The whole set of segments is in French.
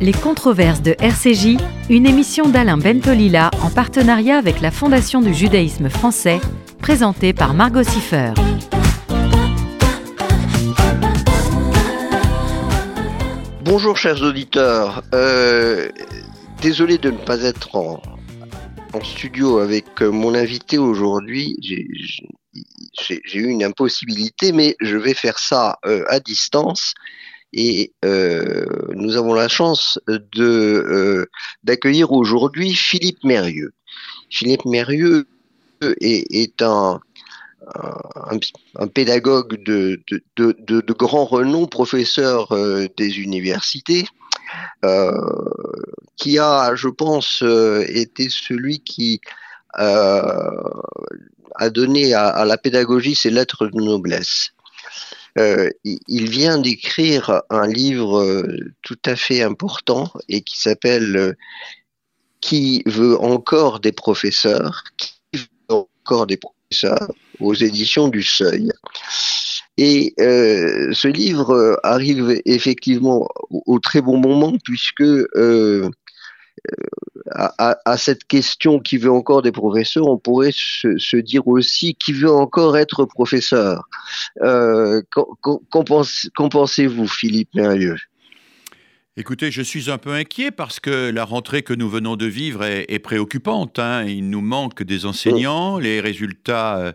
Les controverses de RCJ, une émission d'Alain Bentolila en partenariat avec la Fondation du judaïsme français, présentée par Margot Siffer. Bonjour chers auditeurs, euh, désolé de ne pas être en, studio avec mon invité aujourd'hui. J'ai eu une impossibilité, mais je vais faire ça euh, à distance. Et euh, nous avons la chance de euh, d'accueillir aujourd'hui Philippe Mérieux. Philippe Mérieux est, un, un, pédagogue de, de, de, de, grand renom, professeur euh, des universités, qui a, je pense, été celui qui a donné à, la pédagogie ses lettres de noblesse. Euh, il vient d'écrire un livre euh, tout à fait important et qui s'appelle euh, Qui veut encore des professeurs? Qui veut encore des professeurs? Aux éditions du Seuil. Et ce livre arrive effectivement au, très bon moment puisque à, à, cette question qui veut encore des professeurs, on pourrait se, dire aussi qui veut encore être professeur. Euh, Qu'en pense, pensez-vous, Philippe Mérieux? Écoutez, je suis un peu inquiet parce que la rentrée que nous venons de vivre est, est préoccupante. Hein. Il nous manque des enseignants, les résultats euh,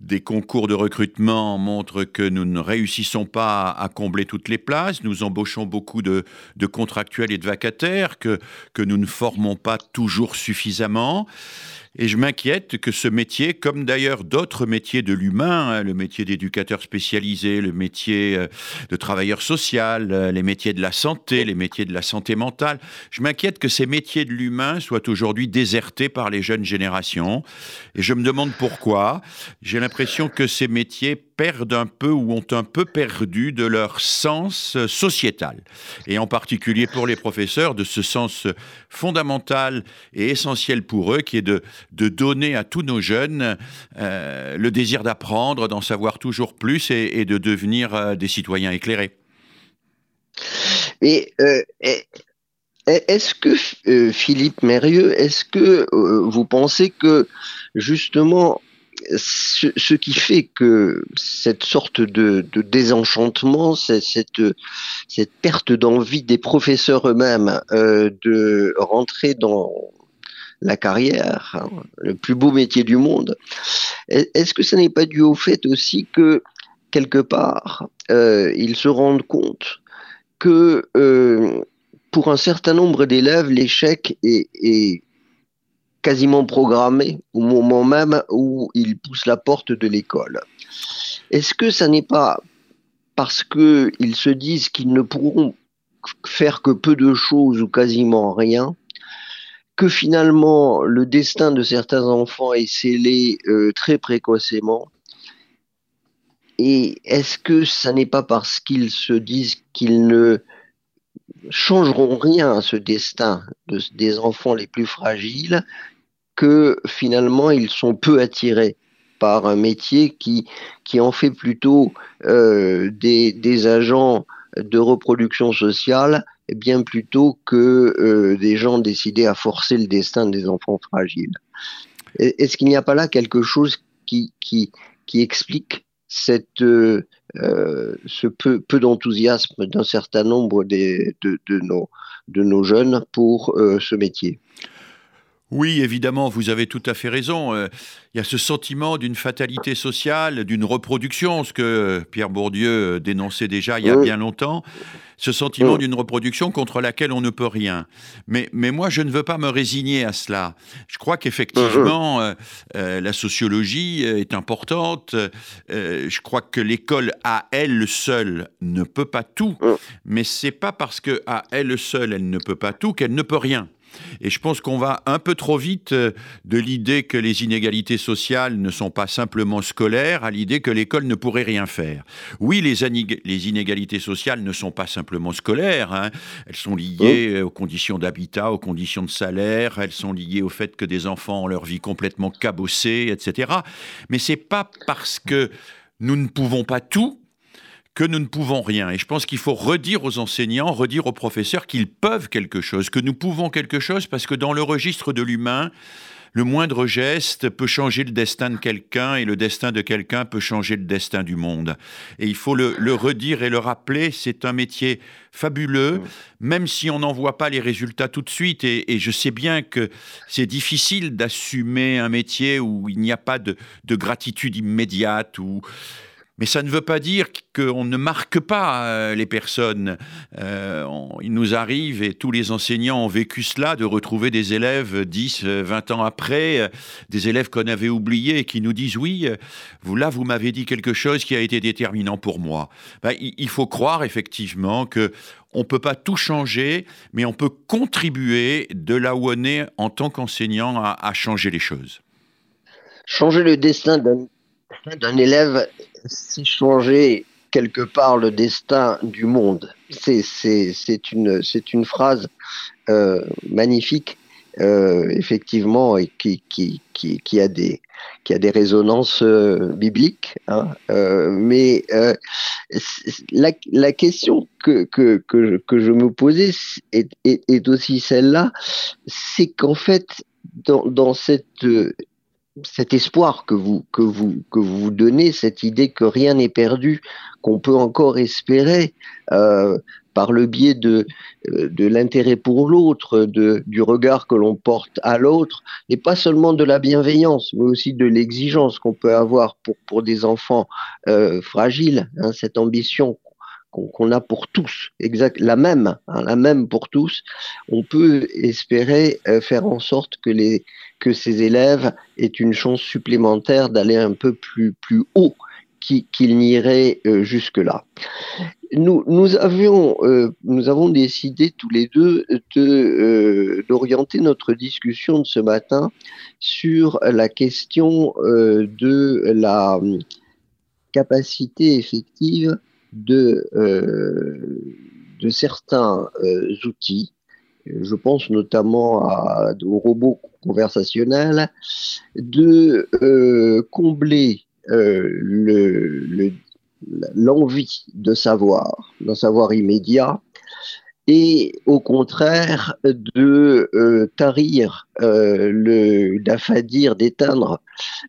des concours de recrutement montrent que nous ne réussissons pas à combler toutes les places, nous embauchons beaucoup de, de contractuels et de vacataires, que, que nous ne formons pas toujours suffisamment. Et je m'inquiète que ce métier, comme d'ailleurs d'autres métiers de l'humain, hein, le métier d'éducateur spécialisé, le métier euh, de travailleur social, euh, les métiers de la santé, les métiers de la santé mentale, je m'inquiète que ces métiers de l'humain soient aujourd'hui désertés par les jeunes générations. Et je me demande pourquoi. J'ai l'impression que ces métiers perdent un peu ou ont un peu perdu de leur sens sociétal. Et en particulier pour les professeurs, de ce sens fondamental et essentiel pour eux, qui est de, de donner à tous nos jeunes euh, le désir d'apprendre, d'en savoir toujours plus et, de devenir euh, des citoyens éclairés. Et euh, est-ce que, euh, Philippe Mérieux, est-ce que euh, vous pensez que justement ce, ce, qui fait que cette sorte de, désenchantement, cette, cette, perte d'envie des professeurs eux-mêmes euh, de rentrer dans la carrière, hein, le plus beau métier du monde, est-ce que ce n'est pas dû au fait aussi que quelque part euh, ils se rendent compte que euh, pour un certain nombre d'élèves, l'échec est quasiment programmé au moment même où ils poussent la porte de l'école. Est-ce que ça n'est pas parce qu'ils se disent qu'ils ne pourront faire que peu de choses ou quasiment rien, que finalement le destin de certains enfants est scellé euh, très précocement? Et est-ce que ça n'est pas parce qu'ils se disent qu'ils ne changeront rien à ce destin de, des enfants les plus fragiles que finalement ils sont peu attirés par un métier qui, qui en fait plutôt euh, des, agents de reproduction sociale bien plutôt que euh, des gens décidés à forcer le destin des enfants fragiles. Est-ce qu'il n'y a pas là quelque chose qui, qui, explique cette, euh, ce peu, peu d'enthousiasme d'un certain nombre des, de, de, nos, de nos jeunes pour ce métier? Oui, évidemment, vous avez tout à fait raison. Il y a ce sentiment d'une fatalité sociale, d'une reproduction, ce que Pierre Bourdieu dénonçait déjà il y a bien longtemps, ce sentiment d'une reproduction contre laquelle on ne peut rien. Mais, mais moi, je ne veux pas me résigner à cela. Je crois qu'effectivement, euh, euh, la sociologie est importante. Euh, je crois que l'école à elle seule ne peut pas tout, mais c'est pas parce que à elle seule elle ne peut pas tout qu'elle ne peut rien. Et je pense qu'on va un peu trop vite de l'idée que les inégalités sociales ne sont pas simplement scolaires à l'idée que l'école ne pourrait rien faire. Oui, les, les, inégalités sociales ne sont pas simplement scolaires. Hein. Elles sont liées aux conditions d'habitat, aux conditions de salaire. Elles sont liées au fait que des enfants ont leur vie complètement cabossée, etc. Mais c'est pas parce que nous ne pouvons pas tout que nous ne pouvons rien. Et je pense qu'il faut redire aux enseignants, redire aux professeurs qu'ils peuvent quelque chose, que nous pouvons quelque chose, parce que dans le registre de l'humain, le moindre geste peut changer le destin de quelqu'un et le destin de quelqu'un peut changer le destin du monde. Et il faut le, redire et le rappeler, c'est un métier fabuleux, même si on n'en voit pas les résultats tout de suite. Et, je sais bien que c'est difficile d'assumer un métier où il n'y a pas de, de gratitude immédiate, ou mais ça ne veut pas dire qu'on ne marque pas euh, les personnes. Euh, il nous arrive, et tous les enseignants ont vécu cela, de retrouver des élèves 10, 20 ans après, euh, des élèves qu'on avait oubliés et qui nous disent Oui, vous, là, vous m'avez dit quelque chose qui a été déterminant pour moi. Ben, il faut croire effectivement que on ne peut pas tout changer, mais on peut contribuer de là où on est en tant qu'enseignant à, à changer les choses. Changer le destin d'un élève, c'est changer quelque part le destin du monde. C'est une, une phrase euh, magnifique, euh, effectivement, et qui, qui, qui, qui, a des, qui a des résonances euh, bibliques. Hein. mais la, la, question que, que, que, que, je me posais est, est, est aussi celle-là, c'est qu'en fait, dans, dans cette cet espoir que vous, que vous, que vous donnez, cette idée que rien n'est perdu, qu'on peut encore espérer euh, par le biais de, euh, de l'intérêt pour l'autre, du regard que l'on porte à l'autre, et pas seulement de la bienveillance, mais aussi de l'exigence qu'on peut avoir pour, pour des enfants euh, fragiles, hein, cette ambition qu'on a pour tous, exact, la même, hein, la même pour tous, on peut espérer euh, faire en sorte que, les, que ces élèves aient une chance supplémentaire d'aller un peu plus, plus haut qu'ils n'iraient euh, jusque-là. Nous, nous, avions, euh, nous avons décidé tous les deux d'orienter notre discussion de ce matin sur la question de la capacité effective de, euh, de certains euh, outils. Je pense notamment à, aux robots conversationnels, de euh, combler le, l'envie de savoir, d'un savoir immédiat, et au contraire de euh, tarir, euh, le, d'affadir, d'éteindre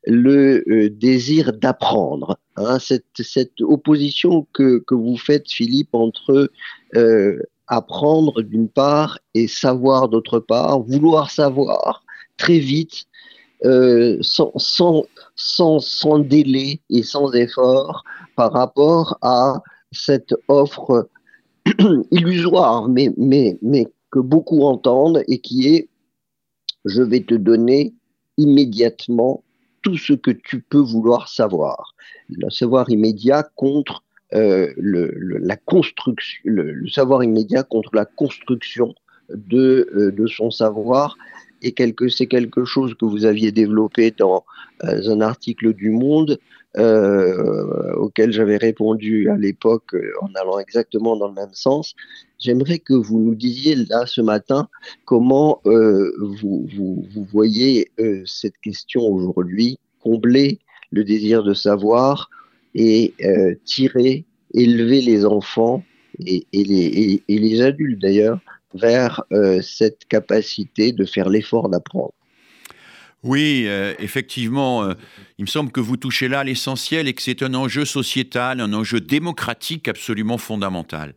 le euh, désir d'apprendre. Hein, cette, cette, opposition que, que, vous faites, Philippe, entre euh, apprendre d'une part et savoir d'autre part, vouloir savoir très vite, euh, sans, sans, sans, sans délai et sans effort par rapport à cette offre illusoire, mais, que beaucoup entendent et qui est je vais te donner immédiatement tout ce que tu peux vouloir savoir. Le savoir immédiat contre euh, la construction, immédiat contre la construction de, euh, de son savoir. Et quelque, c'est quelque chose que vous aviez développé dans euh, un article du Monde euh, auquel j'avais répondu à l'époque euh, en allant exactement dans le même sens. J'aimerais que vous nous disiez là ce matin comment euh, vous, voyez euh, cette question aujourd'hui, combler le désir de savoir et tirer, élever les enfants et, les, adultes d'ailleurs vers cette capacité de faire l'effort d'apprendre. Oui, euh, effectivement, euh, il me semble que vous touchez là l'essentiel et que c'est un enjeu sociétal, un enjeu démocratique absolument fondamental.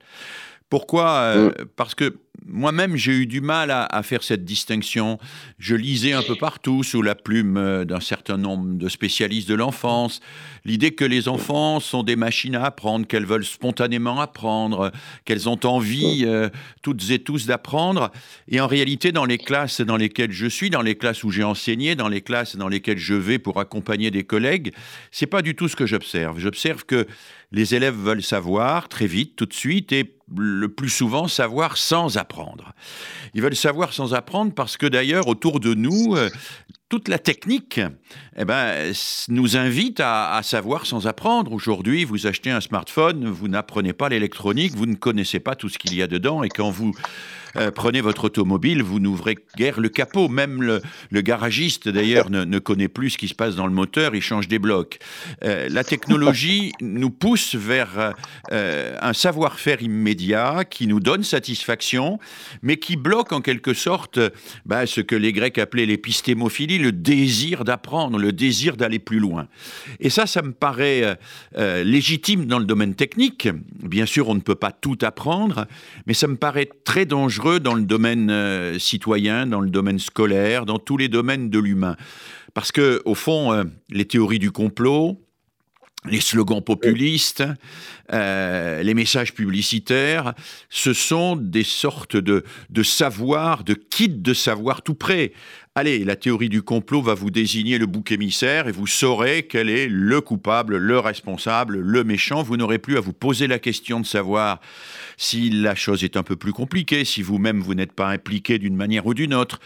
Pourquoi euh, mm. Parce que moi-même, j'ai eu du mal à, faire cette distinction. Je lisais un peu partout, sous la plume euh, d'un certain nombre de spécialistes de l'enfance, l'idée que les enfants sont des machines à apprendre, qu'elles veulent spontanément apprendre, qu'elles ont envie, euh, toutes et tous, d'apprendre. Et en réalité, dans les classes dans lesquelles je suis, dans les classes où j'ai enseigné, dans les classes dans lesquelles je vais pour accompagner des collègues, c'est pas du tout ce que j'observe. J'observe que les élèves veulent savoir très vite, tout de suite, et le plus souvent savoir sans apprendre. Ils veulent savoir sans apprendre parce que d'ailleurs, autour de nous, euh, toute la technique eh ben, nous invite à, à savoir sans apprendre. Aujourd'hui, vous achetez un smartphone, vous n'apprenez pas l'électronique, vous ne connaissez pas tout ce qu'il y a dedans, et quand vous euh, prenez votre automobile, vous n'ouvrez guère le capot. Même le, garagiste, d'ailleurs, ne, connaît plus ce qui se passe dans le moteur, il change des blocs. Euh, la technologie nous pousse vers euh, un savoir-faire immédiat qui nous donne satisfaction, mais qui bloque en quelque sorte bah, ce que les Grecs appelaient l'épistémophilie, le désir d'apprendre, le désir d'aller plus loin. Et ça, ça me paraît légitime dans le domaine technique. Bien sûr, on ne peut pas tout apprendre, mais ça me paraît très dangereux dans le domaine euh, citoyen, dans le domaine scolaire, dans tous les domaines de l'humain. Parce que, au fond, euh, les théories du complot, les slogans populistes, euh, les messages publicitaires, ce sont des sortes de, de savoirs, de kits de savoir tout près. Allez, la théorie du complot va vous désigner le bouc émissaire et vous saurez quel est le coupable, le responsable, le méchant. Vous n'aurez plus à vous poser la question de savoir si la chose est un peu plus compliquée, si vous-même vous, n'êtes pas impliqué d'une manière ou d'une autre.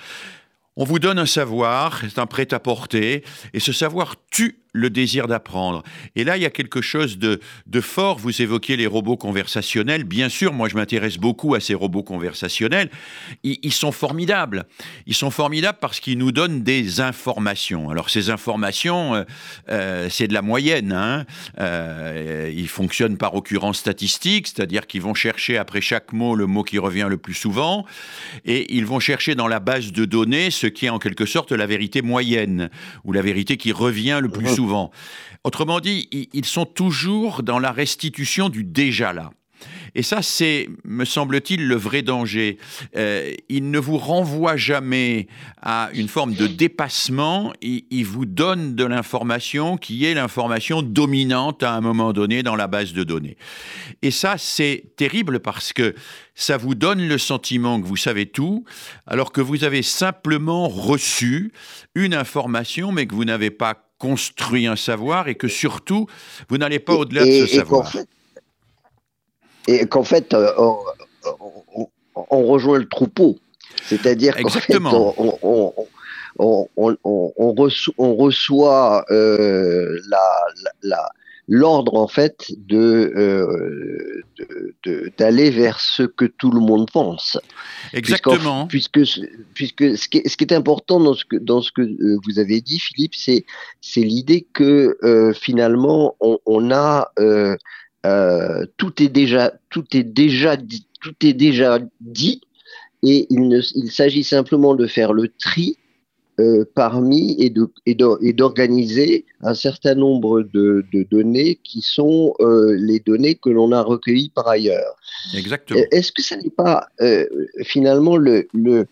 On vous donne un savoir, c'est un prêt-à-porter, et ce savoir tue le désir d'apprendre. Et là, il y a quelque chose de, fort. Vous évoquiez les robots conversationnels. Bien sûr, moi, je m'intéresse beaucoup à ces robots conversationnels. Ils, sont formidables. Ils sont formidables parce qu'ils nous donnent des informations. Alors, ces informations, euh, euh, c'est de la moyenne. Hein. Euh, ils fonctionnent par occurrence statistique, c'est-à-dire qu'ils vont chercher après chaque mot le mot qui revient le plus souvent, et ils vont chercher dans la base de données ce qui est en quelque sorte la vérité moyenne, ou la vérité qui revient le plus souvent Autrement dit, ils sont toujours dans la restitution du déjà là. Et ça, c'est, me semble-t-il, le vrai danger. Euh, il ne vous renvoie jamais à une forme de dépassement, il, vous donne de l'information qui est l'information dominante à un moment donné dans la base de données. Et ça, c'est terrible parce que ça vous donne le sentiment que vous savez tout, alors que vous avez simplement reçu une information, mais que vous n'avez pas construit un savoir et que surtout, vous n'allez pas au-delà de ce savoir. et qu'en fait, euh, on, rejoint le troupeau. C'est-à-dire qu'en fait, on, on, reçoit, euh, la, l'ordre en fait euh, de, d'aller vers ce que tout le monde pense. Exactement. Puisque, puisque ce, qui est, ce qui est important dans ce que, dans ce que euh, vous avez dit, Philippe, c'est, c'est l'idée que euh, finalement on, on a tout est déjà tout est déjà dit, tout est déjà dit et il, ne, il s'agit simplement de faire le tri euh, parmi et, d'organiser un certain nombre de, données qui sont euh, les données que l'on a recueillies par ailleurs. Exactement. Euh, est-ce que ça n'est pas finalement le, le,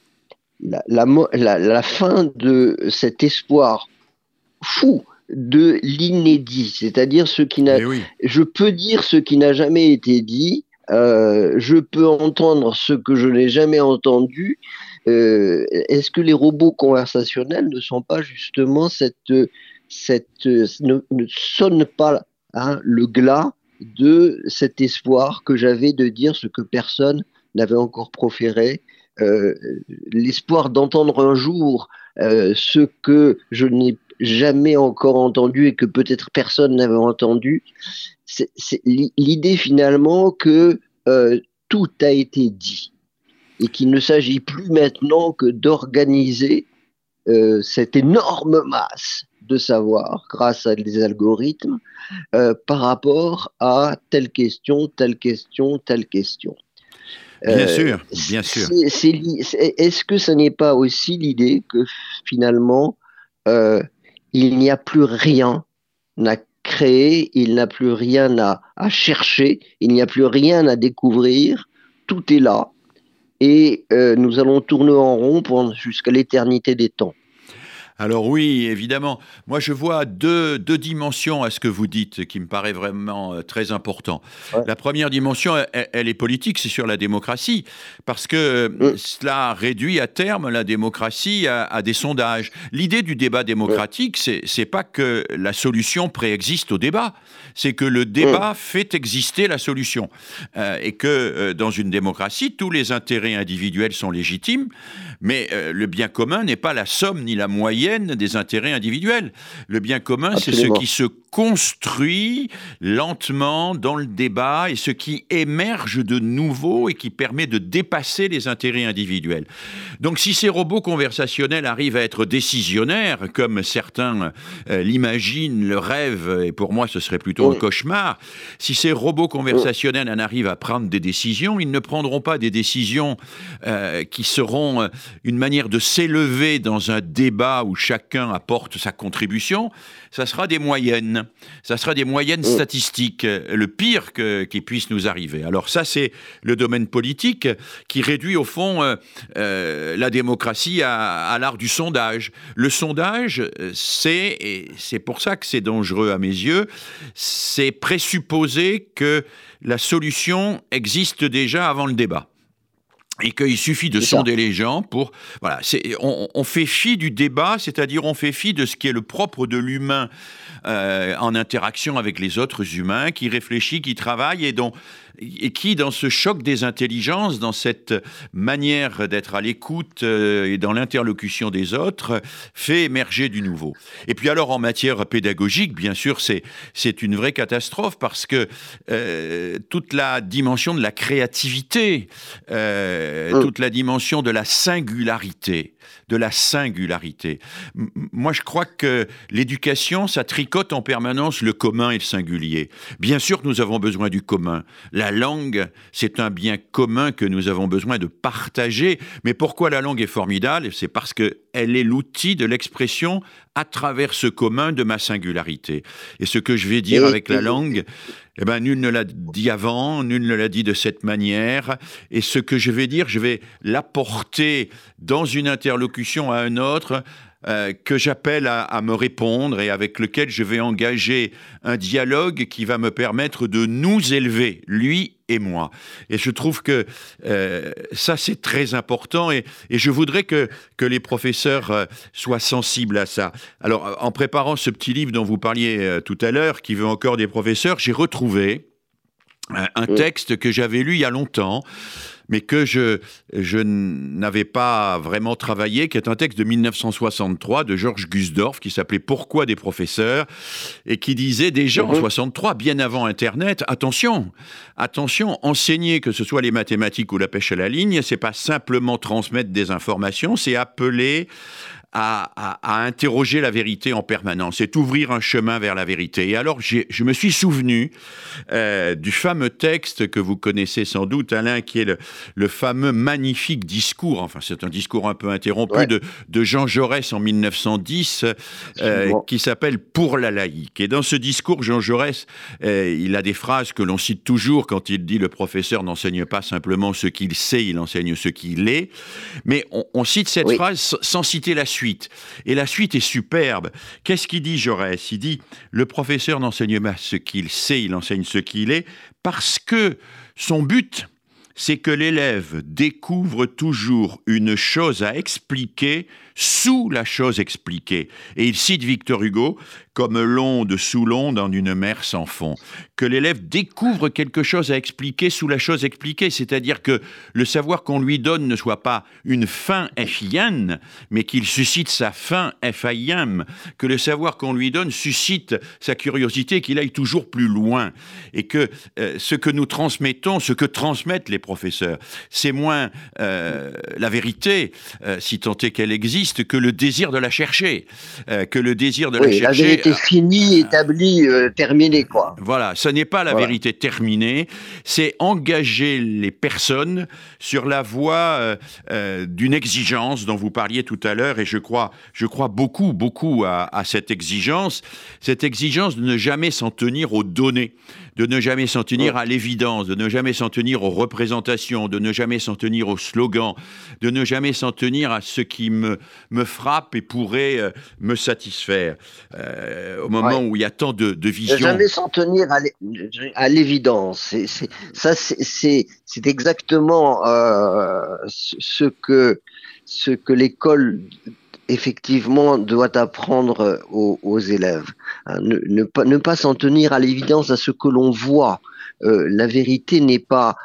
la, la, la, fin de cet espoir fou de l'inédit, c'est-à-dire ce qui n'a, eh je peux dire ce qui n'a jamais été dit, je peux entendre ce que je n'ai jamais entendu, euh, est-ce que les robots conversationnels ne sont pas justement cette, cette ne, sonnent pas hein, le glas de cet espoir que j'avais de dire ce que personne n'avait encore proféré, euh, l'espoir d'entendre un jour euh, ce que je n'ai jamais encore entendu et que peut-être personne n'avait entendu? C'est l'idée finalement que tout a été dit et qu'il ne s'agit plus maintenant que d'organiser euh, cette énorme masse de savoir grâce à des algorithmes euh, par rapport à telle question, telle question, telle question. Bien euh, sûr, bien sûr. Est-ce que ce n'est pas aussi l'idée que finalement il n'y a plus rien à créer, il n'y a plus rien à chercher, il n'y a plus rien à découvrir, tout est là, et euh, nous allons tourner en rond jusqu'à l'éternité des temps. Alors oui, évidemment. Moi, je vois deux, dimensions à ce que vous dites qui me paraît vraiment euh, très important. La première dimension, elle, est politique, c'est sur la démocratie, parce que mm. cela réduit à terme la démocratie à, des sondages. L'idée du débat démocratique, ce c'est pas que la solution préexiste au débat, c'est que le débat mm. fait exister la solution. Euh, et que euh, dans une démocratie, tous les intérêts individuels sont légitimes, mais le bien commun n'est pas la somme ni la moyenne des intérêts individuels. Le bien commun, c'est ce qui se construit lentement dans le débat et ce qui émerge de nouveau et qui permet de dépasser les intérêts individuels. Donc si ces robots conversationnels arrivent à être décisionnaires, comme certains euh, l'imaginent, le rêvent, et pour moi ce serait plutôt un cauchemar, si ces robots conversationnels en arrivent à prendre des décisions, ils ne prendront pas des décisions euh, qui seront euh, une manière de s'élever dans un débat où chacun apporte sa contribution, ça sera des moyennes. Ça sera des moyennes mm. statistiques, le pire qui puisse nous arriver. Alors ça, c'est le domaine politique qui réduit au fond euh, euh, la démocratie à, l'art du sondage. Le sondage, c'est, et c'est pour ça que c'est dangereux à mes yeux, c'est présupposer que la solution existe déjà avant le débat et qu'il suffit de sonder les gens pour voilà on, on, fait fi du débat c'est-à-dire on fait fi de ce qui est le propre de l'humain euh, en interaction avec les autres humains qui réfléchit qui travaille et dont et qui, dans ce choc des intelligences, dans cette manière d'être à l'écoute euh, et dans l'interlocution des autres, fait émerger du nouveau. Et puis alors, en matière pédagogique, bien sûr, c'est, c'est une vraie catastrophe parce que euh, toute la dimension de la créativité, euh, mm. toute la dimension de la singularité, de la singularité. moi, je crois que l'éducation, ça tricote en permanence le commun et le singulier. Bien sûr, nous avons besoin du commun. La langue, c'est un bien commun que nous avons besoin de partager. Mais pourquoi la langue est formidable? C'est parce qu'elle est l'outil de l'expression à travers ce commun de ma singularité. Et ce que je vais dire avec la langue, eh ben, nul ne l'a dit avant, nul ne l'a dit de cette manière. Et ce que je vais dire, je vais l'apporter dans une interlocution à un autre euh, que j'appelle à, me répondre et avec lequel je vais engager un dialogue qui va me permettre de nous élever, lui et moi. Et je trouve que euh, ça, c'est très important et, je voudrais que, que les professeurs euh, soient sensibles à ça. Alors, en préparant ce petit livre dont vous parliez tout à l'heure, qui veut encore des professeurs, j'ai retrouvé un texte que j'avais lu il y a longtemps mais que je, je n'avais pas vraiment travaillé, qui est un texte de 1963 de Georges Gusdorf qui s'appelait Pourquoi des professeurs et qui disait déjà en 63, mhm. bien avant Internet, attention, attention, enseigner que ce soit les mathématiques ou la pêche à la ligne, c'est pas simplement transmettre des informations, c'est appeler à, interroger la vérité en permanence, c'est ouvrir un chemin vers la vérité. Et alors, je me suis souvenu euh, du fameux texte que vous connaissez sans doute, Alain, qui est le, fameux magnifique discours, enfin c'est un discours un peu interrompu, de, Jean Jaurès en 1910, euh, qui s'appelle Pour la laïque. Et dans ce discours, Jean Jaurès, euh, il a des phrases que l'on cite toujours quand il dit le professeur n'enseigne pas simplement ce qu'il sait, il enseigne ce qu'il est. Mais on, cite cette phrase sans citer la suite. Et la suite est superbe. Qu'est-ce qu'il dit Jaurès? Il dit Le professeur n'enseigne pas ce qu'il sait, il enseigne ce qu'il est, parce que son but, c'est que l'élève découvre toujours une chose à expliquer sous la chose expliquée. Et il cite Victor Hugo comme l'onde sous l'onde en une mer sans fond. Que l'élève découvre quelque chose à expliquer sous la chose expliquée, c'est-à-dire que le savoir qu'on lui donne ne soit pas une fin FIN, mais qu'il suscite sa fin FIM, que le savoir qu'on lui donne suscite sa curiosité, qu'il aille toujours plus loin, et que euh, ce que nous transmettons, ce que transmettent les professeurs, c'est moins euh, la vérité, euh, si tant est qu'elle existe, que le désir de la chercher, euh, que le désir de la chercher. La vérité euh, finie, établie, euh, terminée, quoi. Voilà, ce n'est pas la vérité terminée, c'est engager les personnes sur la voie d'une exigence dont vous parliez tout à l'heure, et je crois, je crois beaucoup, beaucoup à, à cette exigence, cette exigence de ne jamais s'en tenir aux données de ne jamais s'en tenir à l'évidence, de ne jamais s'en tenir aux représentations, de ne jamais s'en tenir aux slogans, de ne jamais s'en tenir à ce qui me, me frappe et pourrait euh, me satisfaire. Euh, au moment où il y a tant de, de visions. Ne jamais s'en tenir à l'évidence. Ça, c'est exactement euh, ce que, ce que l'école effectivement doit apprendre aux, élèves. Hein, ne, pas, ne pas s'en tenir à l'évidence à ce que l'on voit. La vérité n'est pas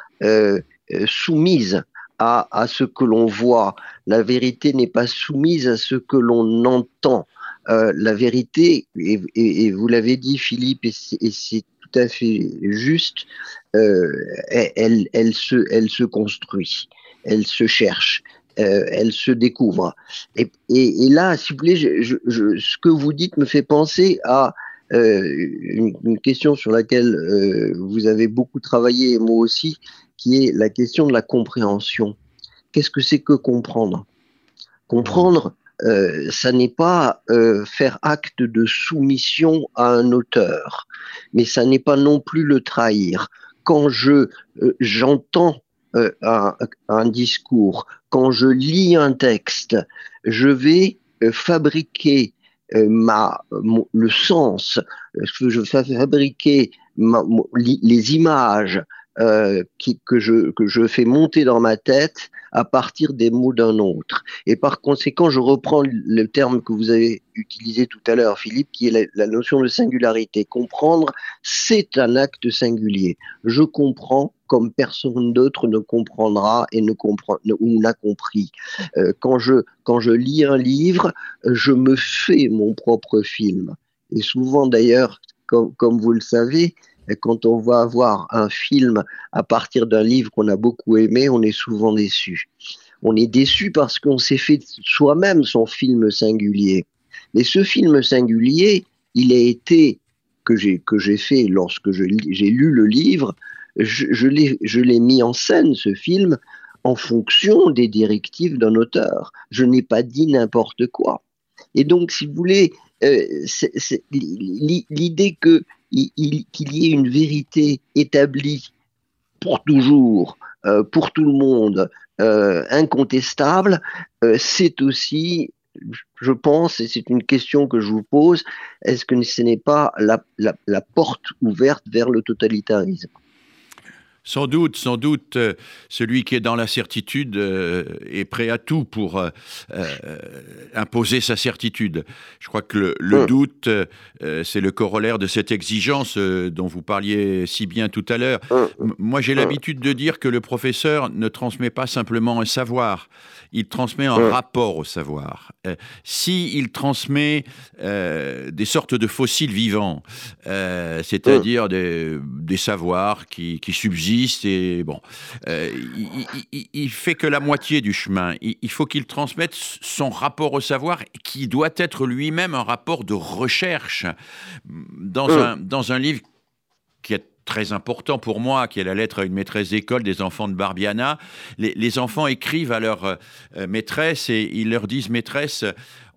soumise à, à ce que l'on voit. La vérité n'est pas soumise à ce que l'on entend. Euh, la vérité, et, vous l'avez dit Philippe, et c'est tout à fait juste, euh, elle, se, construit, elle se cherche. Euh, elle se découvre. Et, là, si vous je, ce que vous dites me fait penser à une, question sur laquelle vous avez beaucoup travaillé, moi aussi, qui est la question de la compréhension. Qu'est-ce que c'est que comprendre? Comprendre, euh, ça n'est pas euh, faire acte de soumission à un auteur, mais ça n'est pas non plus le trahir. Quand je euh, j'entends un, discours, quand je lis un texte, je vais fabriquer ma, le sens, je vais fabriquer les images, euh, que, je, que je fais monter dans ma tête à partir des mots d'un autre. Et par conséquent, je reprends le terme que vous avez utilisé tout à l'heure, Philippe, qui est la, la, notion de singularité. Comprendre, c'est un acte singulier. Je comprends comme personne d'autre ne comprendra et ne comprend ou n'a compris. Euh, quand je quand je lis un livre, je me fais mon propre film. Et souvent d'ailleurs, comme, comme vous le savez, quand on va voir un film à partir d'un livre qu'on a beaucoup aimé, on est souvent déçu. On est déçu parce qu'on s'est fait soi-même son film singulier. Mais ce film singulier, il a été, que j'ai, que j'ai fait lorsque j'ai lu le livre, je, je l'ai mis en scène, ce film, en fonction des directives d'un auteur. Je n'ai pas dit n'importe quoi. Et donc, si vous voulez, euh, l'idée que qu'il y ait une vérité établie pour toujours, euh, pour tout le monde, euh, incontestable, euh, c'est aussi, je pense, et c'est une question que je vous pose, est-ce que ce n'est pas la, la, la porte ouverte vers le totalitarisme? Sans doute, sans doute, euh, celui qui est dans la certitude euh, est prêt à tout pour euh, imposer sa certitude. Je crois que le, doute, c'est le corollaire de cette exigence dont vous parliez si bien tout à l'heure. Moi, j'ai l'habitude de dire que le professeur ne transmet pas simplement un savoir, il transmet un rapport au savoir. si il transmet des sortes de fossiles vivants, c'est-à-dire des, des, savoirs qui, qui subsistent, et bon, euh, il, fait que la moitié du chemin. Il, faut qu'il transmette son rapport au savoir, qui doit être lui-même un rapport de recherche dans, mmh. un, dans un livre qui est très important pour moi, qui est la lettre à une maîtresse d'école des enfants de Barbiana. Les, enfants écrivent à leur euh, maîtresse et ils leur disent maîtresse,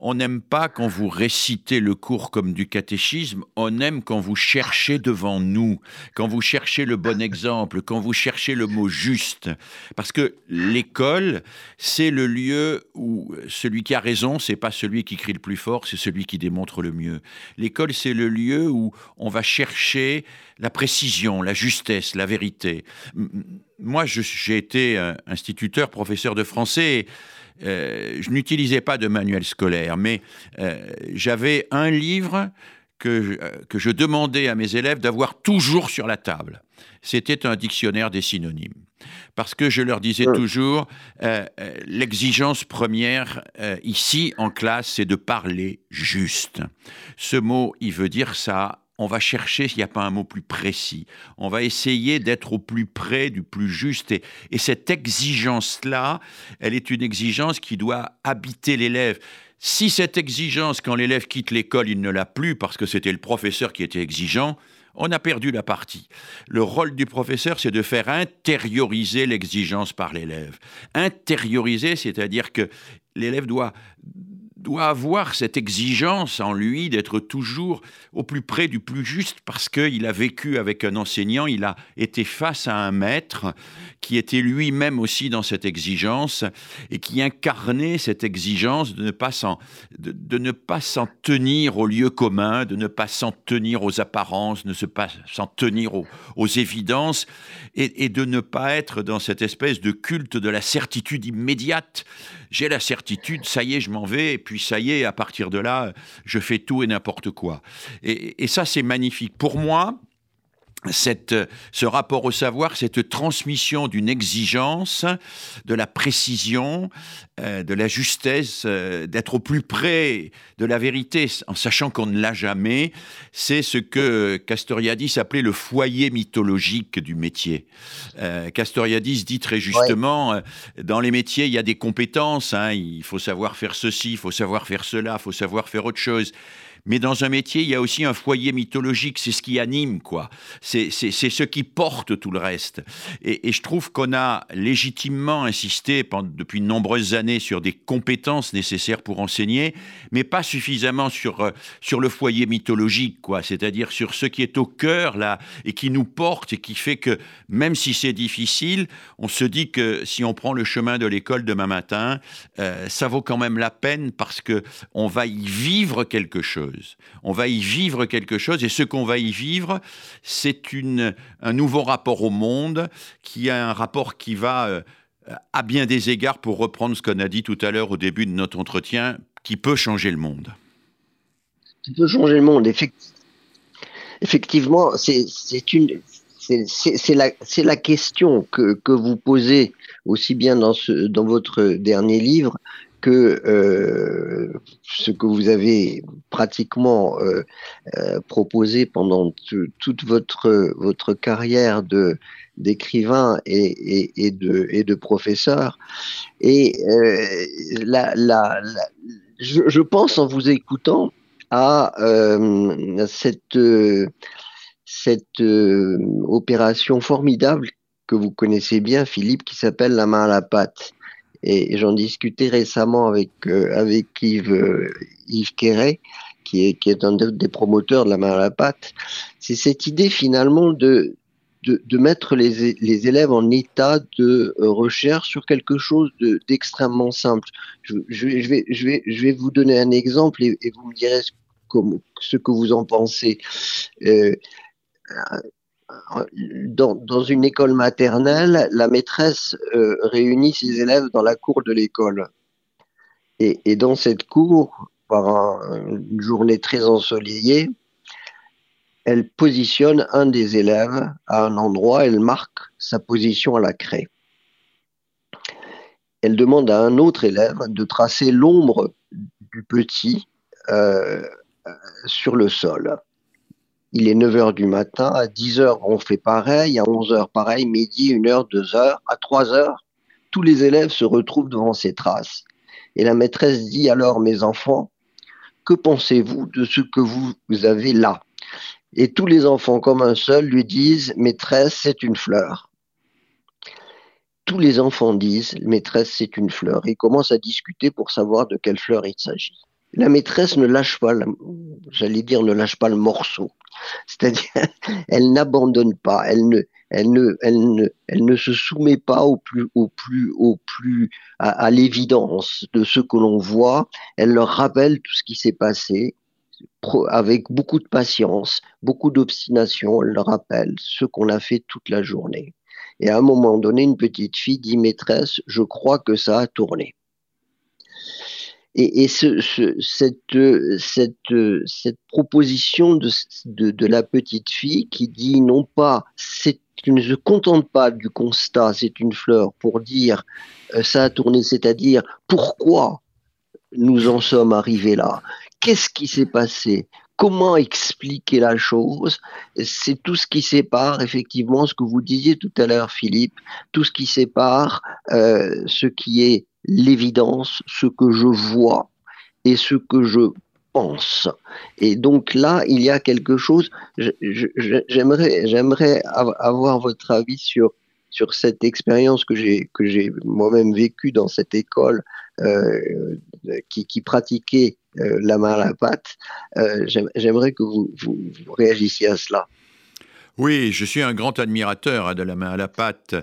on n'aime pas quand vous récitez le cours comme du catéchisme, on aime quand vous cherchez devant nous, quand vous cherchez le bon exemple, quand vous cherchez le mot juste. Parce que l'école, c'est le lieu où celui qui a raison, c'est pas celui qui crie le plus fort, c'est celui qui démontre le mieux. L'école, c'est le lieu où on va chercher la précision, la justesse, la vérité. Moi, j'ai été instituteur, professeur de français. Euh, je n'utilisais pas de manuel scolaire, mais euh, j'avais un livre que, euh, que je demandais à mes élèves d'avoir toujours sur la table. C'était un dictionnaire des synonymes. Parce que je leur disais toujours, l'exigence première ici en classe, c'est de parler juste. Ce mot, il veut dire ça, on va chercher s'il n'y a pas un mot plus précis. On va essayer d'être au plus près du plus juste. Et, cette exigence-là, elle est une exigence qui doit habiter l'élève. Si cette exigence, quand l'élève quitte l'école, il ne l'a plus parce que c'était le professeur qui était exigeant, on a perdu la partie. Le rôle du professeur, c'est de faire intérioriser l'exigence par l'élève. Intérioriser, c'est-à-dire que l'élève doit doit avoir cette exigence en lui d'être toujours au plus près du plus juste parce qu'il a vécu avec un enseignant, il a été face à un maître qui était lui-même aussi dans cette exigence et qui incarnait cette exigence de ne pas s'en, de, ne pas s'en tenir au lieu commun, de ne pas s'en tenir aux apparences, de ne pas s'en tenir aux, évidences et, de ne pas être dans cette espèce de culte de la certitude immédiate. J'ai la certitude, ça y est, je m'en vais, ça y est, à partir de là, je fais tout et n'importe quoi. Et, ça, c'est magnifique. Pour moi, cette, ce rapport au savoir, cette transmission d'une exigence, de la précision, euh, de la justesse, euh, d'être au plus près de la vérité, en sachant qu'on ne l'a jamais, c'est ce que Castoriadis appelait le foyer mythologique du métier. Euh, Castoriadis dit très justement, dans les métiers, il y a des compétences, hein, il faut savoir faire ceci, il faut savoir faire cela, il faut savoir faire autre chose mais dans un métier, il y a aussi un foyer mythologique, c'est ce qui anime, quoi. C'est ce qui porte tout le reste. Et, je trouve qu'on a légitimement insisté pendant, depuis de nombreuses années sur des compétences nécessaires pour enseigner, mais pas suffisamment sur, euh, sur le foyer mythologique, quoi. C'est-à-dire sur ce qui est au cœur, là, et qui nous porte et qui fait que, même si c'est difficile, on se dit que si on prend le chemin de l'école demain matin, euh, ça vaut quand même la peine parce que on va y vivre quelque chose. On va y vivre quelque chose et ce qu'on va y vivre, c'est un nouveau rapport au monde qui a un rapport qui va, euh, à bien des égards, pour reprendre ce qu'on a dit tout à l'heure au début de notre entretien, qui peut changer le monde. Qui peut changer le monde, effectivement. c'est la, question que, vous posez aussi bien dans votre dernier livre que euh, ce que vous avez pratiquement euh, euh, proposé pendant toute votre votre carrière de d'écrivain et, et, de et de professeur. Et je, je, pense en vous écoutant à cette cette opération formidable que vous connaissez bien Philippe qui s'appelle la main à la pâte et j'en discutais récemment avec, euh, avec Yves, euh, Yves Quéret, qui est, qui est un des promoteurs de la main à la pâte. C'est cette idée finalement de, de, de mettre les, les, élèves en état de euh, recherche sur quelque chose d'extrêmement simple. Je, je, vais, je, vais, je vais vous donner un exemple et, vous me direz ce, ce que vous en pensez. Euh, dans, une école maternelle, la maîtresse euh, réunit ses élèves dans la cour de l'école. Et, dans cette cour, par une journée très ensoleillée, elle positionne un des élèves à un endroit, elle marque sa position à la craie. Elle demande à un autre élève de tracer l'ombre du petit euh, sur le sol il est 9 h du matin, à 10 h on fait pareil, à 11 h pareil, midi, 1 heure, 2 h à 3 h tous les élèves se retrouvent devant ces traces. Et la maîtresse dit alors, mes enfants, que pensez-vous de ce que vous, avez là? Et tous les enfants, comme un seul, lui disent, maîtresse, c'est une fleur. Tous les enfants disent, maîtresse, c'est une fleur. Ils commencent à discuter pour savoir de quelle fleur il s'agit. La maîtresse ne lâche pas, j'allais dire, ne lâche pas le morceau. C'est-à-dire, elle n'abandonne pas, elle ne, elle ne, elle ne, elle ne se soumet pas au plus, au plus, au plus, à, l'évidence de ce que l'on voit. Elle leur rappelle tout ce qui s'est passé avec beaucoup de patience, beaucoup d'obstination. Elle leur rappelle ce qu'on a fait toute la journée. Et à un moment donné, une petite fille dit maîtresse, je crois que ça a tourné. Et, et ce, ce, cette, cette, cette proposition de, de, de, la petite fille qui dit non pas, tu ne se contente pas du constat, c'est une fleur, pour dire euh, ça a tourné, c'est-à-dire pourquoi nous en sommes arrivés là, qu'est-ce qui s'est passé, comment expliquer la chose, c'est tout ce qui sépare effectivement ce que vous disiez tout à l'heure, Philippe, tout ce qui sépare euh, ce qui est l'évidence, ce que je vois et ce que je pense. Et donc là, il y a quelque chose, j'aimerais, j'aimerais avoir votre avis sur, sur cette expérience que j'ai, que j'ai moi-même vécue dans cette école euh, qui, pratiquait euh, la main à la pâte. Euh, j'aimerais que vous réagissiez à cela. Oui, je suis un grand admirateur hein, de la main à la pâte.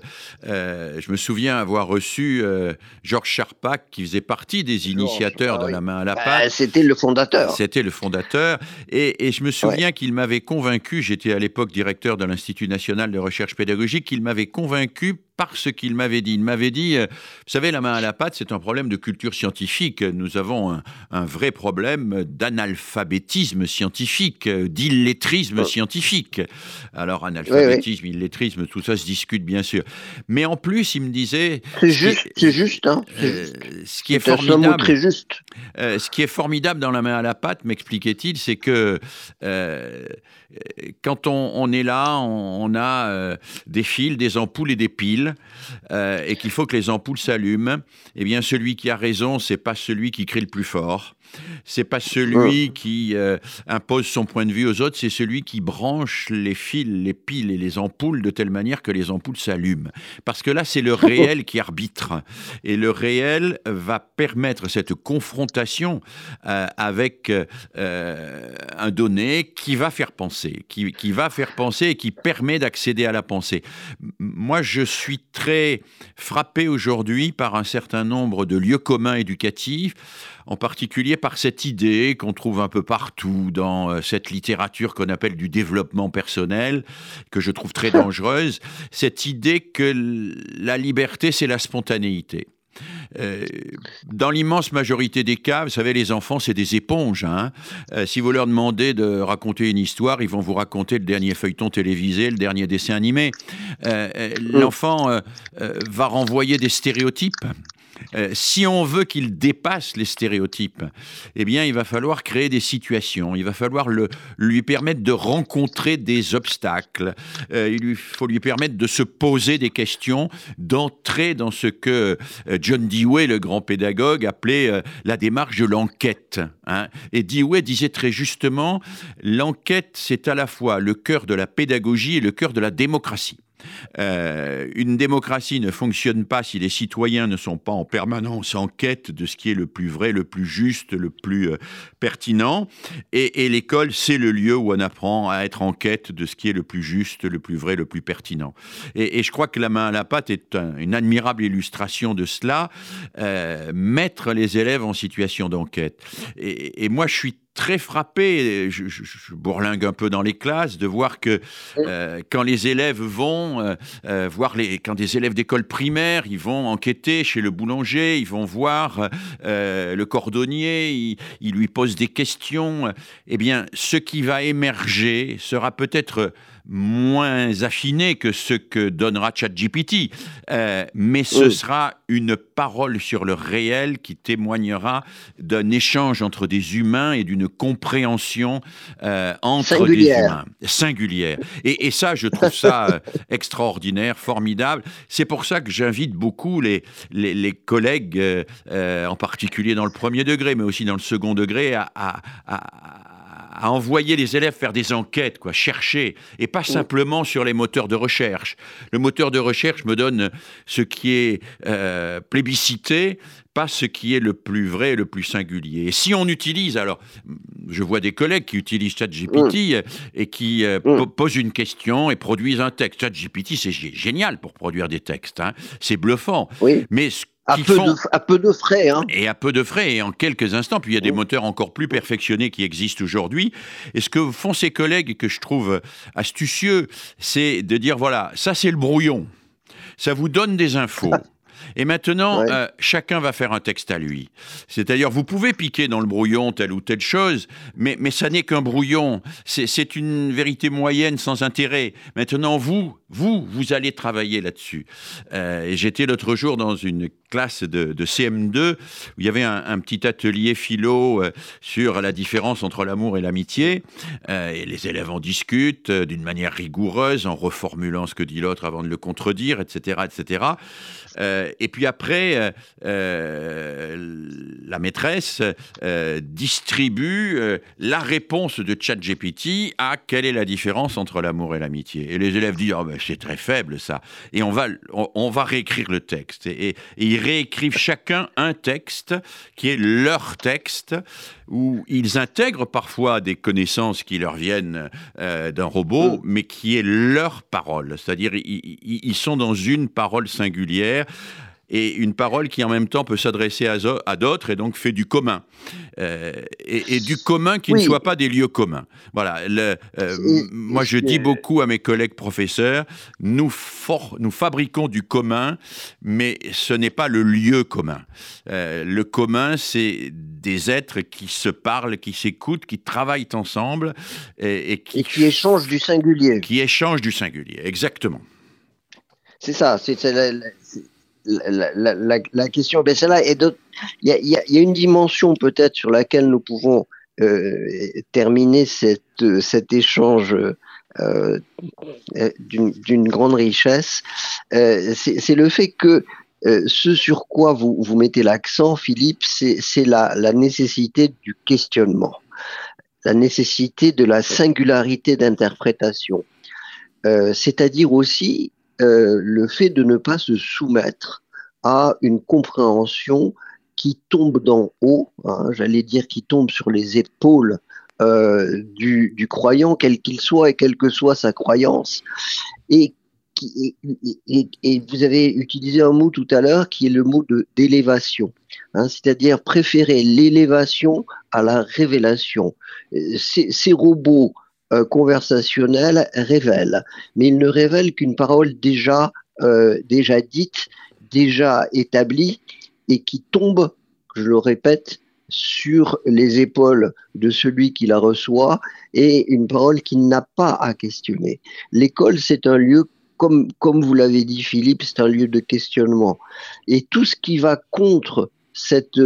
Euh, je me souviens avoir reçu euh, Georges Charpak, qui faisait partie des initiateurs de la main à la bah, pâte. C'était le fondateur. C'était le fondateur. Et, je me souviens qu'il m'avait convaincu, j'étais à l'époque directeur de l'Institut national de recherche pédagogique, qu'il m'avait convaincu par ce qu'il m'avait dit. Il m'avait dit, euh, vous savez, la main à la pâte, c'est un problème de culture scientifique. Nous avons un, vrai problème d'analphabétisme scientifique, euh, d'illettrisme scientifique. Alors, analphabétisme, illettrisme, tout ça se discute bien sûr. Mais en plus, il me disait... C'est juste, c'est juste, hein, ce qui est, formidable, très juste. ce qui est formidable dans la main à la pâte, m'expliquait-il, c'est que quand on, est là, on, a des fils, des ampoules et des piles. Euh, et qu'il faut que les ampoules s'allument, eh bien celui qui a raison, c'est pas celui qui crie le plus fort. C'est pas celui qui euh, impose son point de vue aux autres, c'est celui qui branche les fils, les piles et les ampoules de telle manière que les ampoules s'allument. Parce que là, c'est le réel qui arbitre. Et le réel va permettre cette confrontation euh, avec un donné qui va faire penser, qui, qui va faire penser et qui permet d'accéder à la pensée. Moi, je suis très frappé aujourd'hui par un certain nombre de lieux communs éducatifs, en particulier par cette idée qu'on trouve un peu partout dans euh, cette littérature qu'on appelle du développement personnel, que je trouve très dangereuse, cette idée que la liberté, c'est la spontanéité. Euh, dans l'immense majorité des cas, vous savez, les enfants, c'est des éponges. Hein. Euh, si vous leur demandez de raconter une histoire, ils vont vous raconter le dernier feuilleton télévisé, le dernier dessin animé. Euh, l'enfant va renvoyer des stéréotypes. Euh, si on veut qu'il dépasse les stéréotypes, eh bien, il va falloir créer des situations. Il va falloir lui permettre de rencontrer des obstacles. Euh, il faut lui permettre de se poser des questions, d'entrer dans ce que euh, John Dewey, le grand pédagogue, appelait la démarche de l'enquête. Hein. Et Dewey disait très justement, l'enquête, c'est à la fois le cœur de la pédagogie et le cœur de la démocratie. Euh, une démocratie ne fonctionne pas si les citoyens ne sont pas en permanence en quête de ce qui est le plus vrai, le plus juste, le plus euh, pertinent. Et, l'école, c'est le lieu où on apprend à être en quête de ce qui est le plus juste, le plus vrai, le plus pertinent. Et, je crois que la main à la pâte est une admirable illustration de cela, euh, mettre les élèves en situation d'enquête. Et, et moi, je suis très frappé, je, bourlingue un peu dans les classes, de voir que euh, quand les élèves vont euh, euh, voir les, quand des élèves d'école primaire, ils vont enquêter chez le boulanger, ils vont voir le cordonnier, ils, ils, lui posent des questions. Eh bien, ce qui va émerger sera peut-être moins affiné que ce que donnera ChatGPT, euh, mais ce sera une parole sur le réel qui témoignera d'un échange entre des humains et d'une compréhension euh, entre des humains singulière. Et, et, ça, je trouve ça euh, extraordinaire, formidable. C'est pour ça que j'invite beaucoup les, les, collègues, en particulier dans le premier degré, mais aussi dans le second degré, à, à à envoyer les élèves faire des enquêtes, quoi, chercher, et pas simplement sur les moteurs de recherche. Le moteur de recherche me donne ce qui est euh, plébiscité, pas ce qui est le plus vrai, le plus singulier. Et si on utilise, alors, je vois des collègues qui utilisent ChatGPT et qui euh, posent une question et produisent un texte. ChatGPT, c'est génial pour produire des textes, hein. c'est bluffant. Oui. Mais ce à peu, de, à peu, de, frais. Hein. Et à peu de frais, et en quelques instants. Puis il y a des moteurs encore plus perfectionnés qui existent aujourd'hui. Et ce que font ces collègues, que je trouve astucieux, c'est de dire voilà, ça c'est le brouillon. Ça vous donne des infos. Et maintenant, euh, chacun va faire un texte à lui. C'est-à-dire, vous pouvez piquer dans le brouillon telle ou telle chose, mais, mais ça n'est qu'un brouillon. C'est une vérité moyenne sans intérêt. Maintenant, vous, vous, vous allez travailler là-dessus. Euh, J'étais l'autre jour dans une classe de, CM2 où il y avait un, petit atelier philo euh, sur la différence entre l'amour et l'amitié. Et les élèves en discutent d'une manière rigoureuse, en reformulant ce que dit l'autre avant de le contredire, etc., etc. Euh, et puis après, euh, euh, la maîtresse distribue la réponse de ChatGPT à quelle est la différence entre l'amour et l'amitié. Et les élèves disent oh c'est très faible ça. Et on va, on, va réécrire le texte. Et, et, ils réécrivent chacun un texte qui est leur texte où ils intègrent parfois des connaissances qui leur viennent d'un robot, mm. mais qui est leur parole. C'est-à-dire ils sont dans une parole singulière et une parole qui en même temps peut s'adresser à, d'autres et donc fait du commun. Euh, et, du commun qui ne soit pas des lieux communs. Voilà. Le, euh, moi, je dis beaucoup à mes collègues professeurs, nous, nous fabriquons du commun, mais ce n'est pas le lieu commun. Euh, le commun, c'est des êtres qui se parlent, qui s'écoutent, qui travaillent ensemble et, qui, et qui échangent du singulier. Qui échangent du singulier, exactement. C'est ça, c'est la, question. Ben il y a, une dimension peut-être sur laquelle nous pouvons euh, terminer cette, cet échange euh, d'une grande richesse. Euh, c'est le fait que ce sur quoi vous, mettez l'accent, Philippe, c'est la, la nécessité du questionnement, la nécessité de la singularité d'interprétation. C'est-à-dire aussi euh, le fait de ne pas se soumettre à une compréhension qui tombe d'en haut, hein, j'allais dire qui tombe sur les épaules euh, du, croyant, quel qu'il soit et quelle que soit sa croyance, et, vous avez utilisé un mot tout à l'heure qui est le mot d'élévation, hein, c'est-à-dire préférer l'élévation à la révélation. Euh, ces robots euh, conversationnel révèle, mais il ne révèle qu'une parole déjà, euh, déjà dite, déjà établie et qui tombe, je le répète, sur les épaules de celui qui la reçoit et une parole qu'il n'a pas à questionner. L'école, c'est un lieu, comme, comme vous l'avez dit Philippe, c'est un lieu de questionnement. Et tout ce qui va contre cette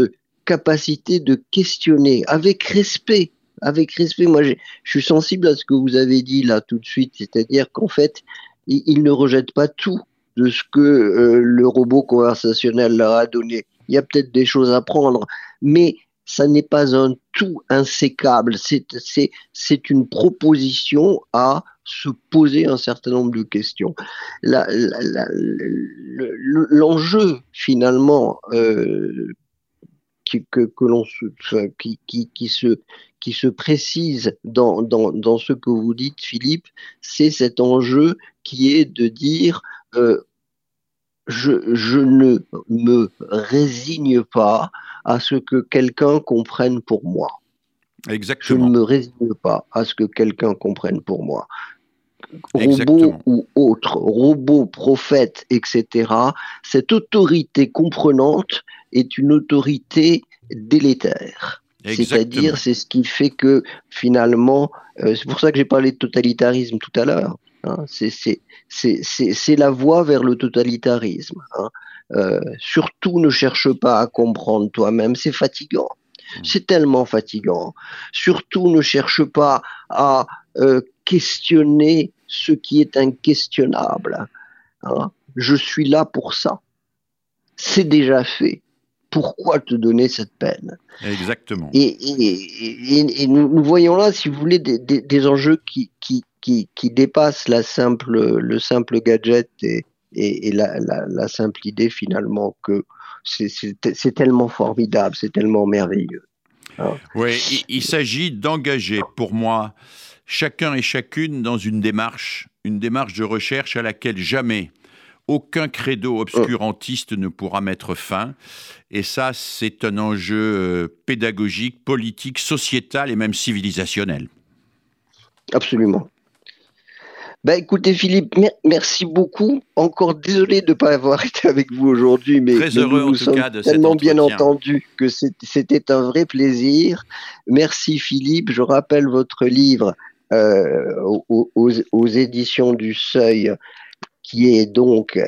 capacité de questionner avec respect, avec respect, moi je suis sensible à ce que vous avez dit là tout de suite, c'est-à-dire qu'en fait, il, ne rejette pas tout de ce que euh, le robot conversationnel leur a donné. Il y a peut-être des choses à prendre, mais ça n'est pas un tout insécable, c'est une proposition à se poser un certain nombre de questions. L'enjeu, finalement, euh, que, que l'on qui, qui, qui, se, qui se précise dans, dans, dans ce que vous dites, Philippe, c'est cet enjeu qui est de dire euh, je, je, ne me résigne pas à ce que quelqu'un comprenne pour moi. Exactement. Je ne me résigne pas à ce que quelqu'un comprenne pour moi. Robot ou autre, robot, prophète, etc., cette autorité comprenante est une autorité délétère. C'est-à-dire, c'est ce qui fait que finalement, euh, c'est pour ça que j'ai parlé de totalitarisme tout à l'heure. Hein, c'est la voie vers le totalitarisme. Hein. Euh, surtout ne cherche pas à comprendre toi-même, c'est fatigant. Hmm. C'est tellement fatigant. Surtout ne cherche pas à euh, questionner ce qui est inquestionnable. Hein. Je suis là pour ça. C'est déjà fait pourquoi te donner cette peine? Exactement. Et, nous, voyons là, si vous voulez, des, enjeux qui, qui, dépassent la simple, le simple gadget et, la, simple idée finalement que c'est tellement formidable, c'est tellement merveilleux. Hein. oui, il s'agit d'engager pour moi chacun et chacune dans une démarche, une démarche de recherche à laquelle jamais aucun credo obscurantiste ne pourra mettre fin. Et ça, c'est un enjeu euh, pédagogique, politique, sociétal et même civilisationnel. Absolument. Ben, écoutez Philippe, merci beaucoup. Encore désolé de ne pas avoir été avec vous aujourd'hui, mais Très heureux nous, en tout cas de tellement bien entendu que c'était un vrai plaisir. Merci Philippe. Je rappelle votre livre euh, aux, éditions du Seuil qui est donc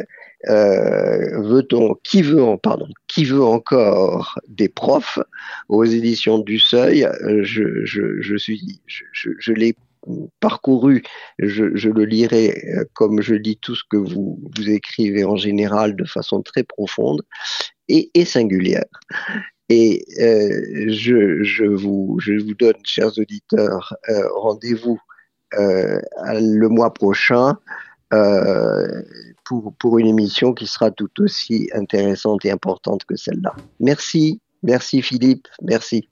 euh, veut-on qui veut pardon qui veut encore des profs aux éditions du Seuil je, je, je suis je, l'ai parcouru je, le lirai euh, comme je lis tout ce que vous, vous écrivez en général de façon très profonde et singulière et euh, je, vous, donne, chers auditeurs, euh, rendez-vous euh, le mois prochain pour, pour une émission qui sera tout aussi intéressante et importante que celle-là. Merci, merci Philippe, merci.